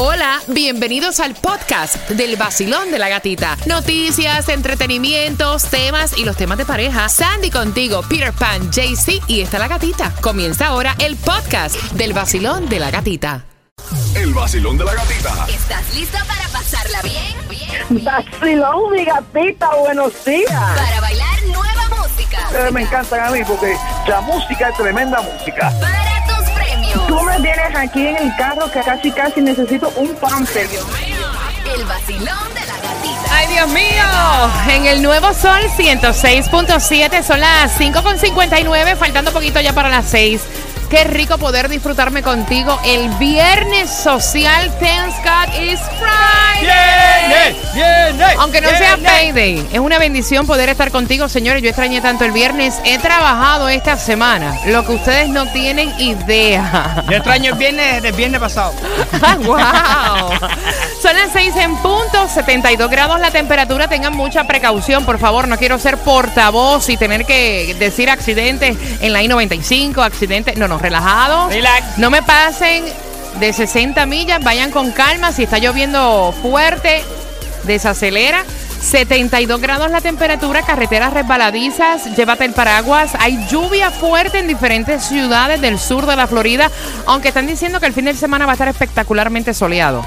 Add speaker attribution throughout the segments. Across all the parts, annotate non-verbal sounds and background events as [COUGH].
Speaker 1: Hola, bienvenidos al podcast del vacilón de la gatita. Noticias, entretenimientos, temas y los temas de pareja. Sandy contigo, Peter Pan, JC y está la gatita. Comienza ahora el podcast del vacilón de la gatita.
Speaker 2: El vacilón de la gatita.
Speaker 3: ¿Estás listo para pasarla bien? Bien.
Speaker 4: Vacilón, mi gatita, buenos días.
Speaker 3: Para bailar nueva música.
Speaker 4: Ustedes me encantan a mí porque la música es tremenda música.
Speaker 3: Para.
Speaker 4: Tú me tienes aquí en el carro que casi casi necesito un pamper.
Speaker 3: El vacilón de la gatita.
Speaker 1: ¡Ay, Dios mío! En el Nuevo Sol 106.7 son las 5.59, faltando poquito ya para las 6. Qué rico poder disfrutarme contigo el viernes social. Thanks God it's Friday. Aunque no sea payday, es una bendición poder estar contigo, señores. Yo extrañé tanto el viernes. He trabajado esta semana, lo que ustedes no tienen idea.
Speaker 5: Yo extraño el viernes del viernes pasado. [LAUGHS]
Speaker 1: ¡Wow! Son las 6 en punto, 72 grados la temperatura. Tengan mucha precaución, por favor. No quiero ser portavoz y tener que decir accidentes en la I-95, accidentes. No, no, relajados.
Speaker 5: Relax.
Speaker 1: No me pasen de 60 millas, vayan con calma. Si está lloviendo fuerte, desacelera. 72 grados la temperatura, carreteras resbaladizas, llévate el paraguas. Hay lluvia fuerte en diferentes ciudades del sur de la Florida, aunque están diciendo que el fin de semana va a estar espectacularmente soleado.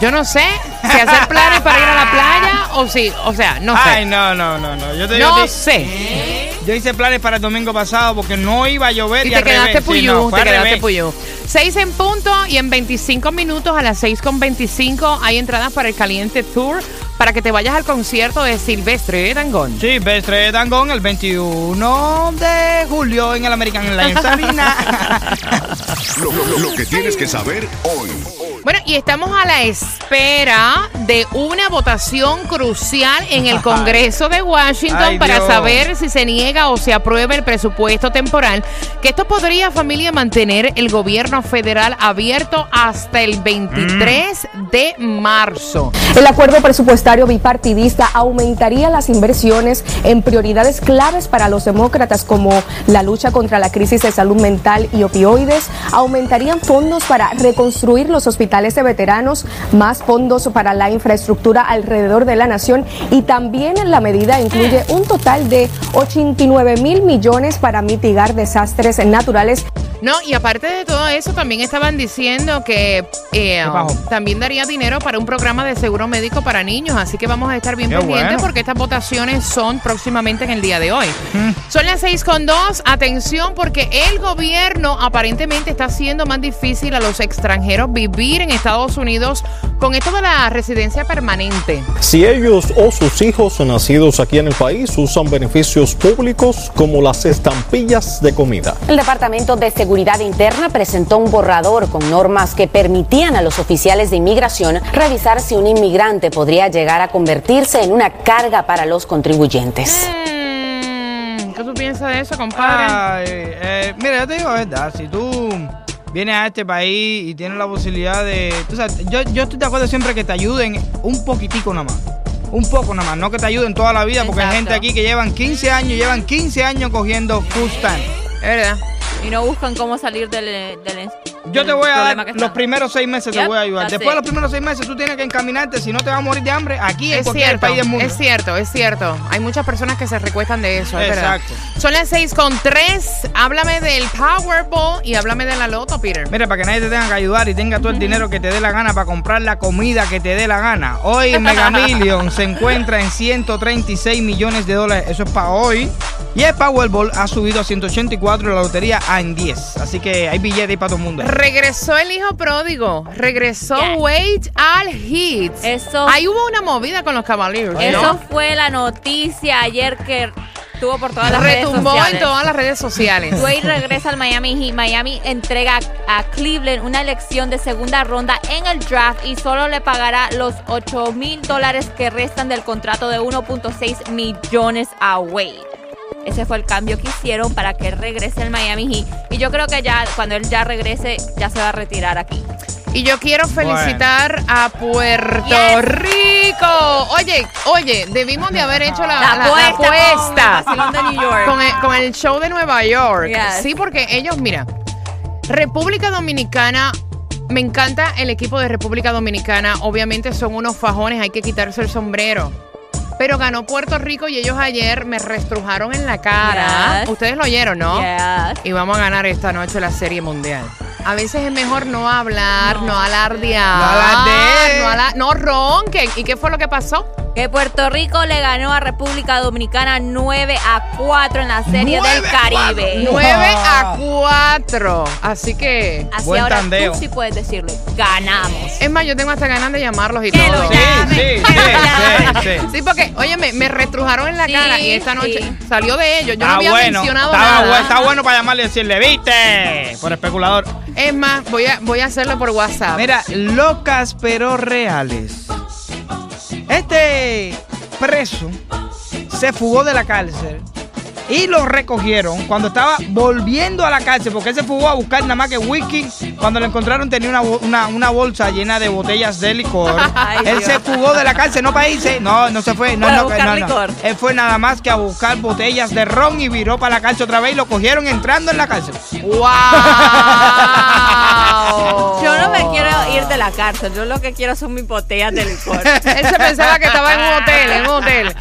Speaker 1: Yo no sé si hacer planes para ir a la playa o si, o sea, no sé.
Speaker 5: Ay, no, no, no, no. Yo, te, yo
Speaker 1: no
Speaker 5: te-
Speaker 1: sé.
Speaker 5: yo hice planes para el domingo pasado porque no iba a llover y,
Speaker 1: Y te quedaste
Speaker 5: revés. Sí,
Speaker 1: puyú,
Speaker 5: no, fue
Speaker 1: te quedaste puyú. 6 en punto y en 25 minutos a las 6 con 25 hay entradas para el Caliente Tour para que te vayas al concierto de Silvestre Dangón.
Speaker 5: Sí, Bestre Dangón el 21 de julio en el American Airlines Arena. [LAUGHS]
Speaker 2: Lo, lo- lo que tienes que saber hoy.
Speaker 1: Bueno, y estamos a la espera de una votación crucial en el Congreso de Washington
Speaker 5: Ay,
Speaker 1: para
Speaker 5: Dios.
Speaker 1: saber si se niega o se aprueba el presupuesto temporal, que esto podría, familia, mantener el gobierno federal abierto hasta el 23 de marzo.
Speaker 6: El acuerdo presupuestario bipartidista aumentaría las inversiones en prioridades claves para los demócratas como la lucha contra la crisis de salud mental y opioides, aumentarían fondos para reconstruir los hospitales de veteranos, más fondos para la infraestructura alrededor de la nación y también la medida incluye un total de 89 mil millones para mitigar desastres naturales
Speaker 1: No, y aparte de todo eso, también estaban diciendo que eh, también daría dinero para un programa de seguro médico para niños, así que vamos a estar bien
Speaker 5: Qué
Speaker 1: pendientes
Speaker 5: bueno.
Speaker 1: porque estas votaciones son próximamente en el día de hoy. Son las seis con dos, atención porque el gobierno aparentemente está haciendo más difícil a los extranjeros vivir en Estados Unidos con esto de la residencia permanente.
Speaker 7: Si ellos o sus hijos nacidos aquí en el país usan beneficios públicos como las estampillas de comida.
Speaker 8: El Departamento de Seguridad Interna presentó un borrador con normas que permitían a los oficiales de inmigración revisar si un inmigrante podría llegar a convertirse en una carga para los contribuyentes.
Speaker 1: Mm, ¿Qué tú piensas de eso, compadre?
Speaker 5: Ay, eh, mira, yo te digo la verdad, si tú vienes a este país y tienes la posibilidad de... Tú sabes, yo, yo estoy de acuerdo siempre que te ayuden un poquitico nada más. Un poco nada más, no que te ayuden toda la vida, porque hay gente aquí que llevan 15 años, llevan 15 años cogiendo food stamp.
Speaker 1: Es verdad.
Speaker 9: Y no buscan cómo salir del, del
Speaker 5: Yo te voy a
Speaker 9: problema
Speaker 5: dar los
Speaker 9: están.
Speaker 5: primeros seis meses, te
Speaker 9: Yep,
Speaker 5: voy a ayudar. Después de los primeros seis meses tú tienes que encaminarte, si no te vas a morir de hambre aquí en
Speaker 1: Es
Speaker 5: cualquier
Speaker 1: cierto,
Speaker 5: país del mundo.
Speaker 1: es cierto, es cierto. Hay muchas personas que se recuestan de eso, es verdad.
Speaker 5: Exacto.
Speaker 1: Son las seis con tres. Háblame del Powerball y háblame de la Loto, Peter.
Speaker 5: Mira, para que nadie te tenga que ayudar y tenga todo el dinero que te dé la gana para comprar la comida que te dé la gana. Hoy [LAUGHS] Mega Million se encuentra en 136 millones de dólares. Eso es para hoy. Y el Powerball ha subido a 184 y la lotería a en 10. Así que hay billetes ahí para todo el mundo.
Speaker 1: Regresó el hijo pródigo. Regresó
Speaker 9: Yeah.
Speaker 1: Wade al Hits.
Speaker 9: Eso-
Speaker 1: Ahí hubo una movida con los Cavaliers. ¿no?
Speaker 9: Eso fue la noticia ayer que tuvo por todas las redes
Speaker 1: Retumbó en
Speaker 9: sociales.
Speaker 1: todas las redes sociales.
Speaker 9: Dwayne regresa al Miami Heat. Miami entrega a Cleveland una elección de segunda ronda en el draft y solo le pagará los 8 mil dólares que restan del contrato de 1.6 millones a Wade. Ese fue el cambio que hicieron para que él regrese al Miami Heat. Y yo creo que ya cuando él ya regrese, ya se va a retirar aquí.
Speaker 1: Y yo quiero felicitar a Puerto
Speaker 9: Yes.
Speaker 1: Rico. Oye, oye, debimos de haber hecho la,
Speaker 9: La
Speaker 1: la- la
Speaker 9: apuesta con el vacilón de New York.
Speaker 1: con el, con el show de Nueva York.
Speaker 9: Yes.
Speaker 1: Sí, porque ellos, mira, República Dominicana Me encanta el equipo de República Dominicana. Obviamente son unos fajones, hay que quitarse el sombrero. Pero ganó Puerto Rico y ellos ayer me restrujaron en la cara.
Speaker 9: Yes.
Speaker 1: Ustedes lo oyeron, ¿no?
Speaker 9: Yes.
Speaker 1: Y vamos a ganar esta noche la Serie Mundial. A veces es mejor no hablar, no, alardear.
Speaker 5: No alardees.
Speaker 1: No, ala- no ronquen. ¿Y qué fue lo que pasó?
Speaker 9: Que Puerto Rico le ganó a República Dominicana 9 a 4 en la Serie del
Speaker 5: ¡Nueve a cuatro!
Speaker 9: Caribe.
Speaker 1: 9 a 4. Así que.
Speaker 9: Así
Speaker 5: Buen
Speaker 9: ahora
Speaker 5: tandeo.
Speaker 9: tú sí puedes decirlo. Ganamos.
Speaker 1: Es más, yo tengo hasta ganas de llamarlos y
Speaker 9: Que
Speaker 1: todo.
Speaker 9: lo
Speaker 5: Sí, sí,
Speaker 9: Que lo
Speaker 5: sí, sí, sí.
Speaker 1: Sí, porque, oye, me, me restrujaron en la
Speaker 9: Sí,
Speaker 1: cara y esta noche
Speaker 9: sí.
Speaker 1: salió de ellos. Yo no había
Speaker 5: bueno,
Speaker 1: mencionado
Speaker 5: estaba
Speaker 1: nada.
Speaker 5: bu- está bueno para llamarle y decirle, ¿viste? Por especulador.
Speaker 1: Es más, voy a, voy a hacerlo por WhatsApp.
Speaker 5: Mira, locas pero reales. Este preso se fugó de la cárcel y lo recogieron cuando estaba volviendo a la cárcel, porque él se fugó a buscar nada más que whisky. Cuando lo encontraron tenía una, una, una bolsa llena de botellas de licor. [LAUGHS]
Speaker 9: Ay,
Speaker 5: él
Speaker 9: Dios.
Speaker 5: se fugó de la cárcel, no para irse. No, no se fue. No,
Speaker 9: Para
Speaker 5: no,
Speaker 9: buscar
Speaker 5: no, no.
Speaker 9: licor.
Speaker 5: Él fue nada más que a buscar botellas de ron y viró para la cárcel otra vez y lo cogieron entrando en la cárcel.
Speaker 1: ¡Wow!
Speaker 9: De la cárcel. Yo lo que quiero son mis botellas de licor. [LAUGHS]
Speaker 1: Él se pensaba que estaba en un hotel, en un hotel.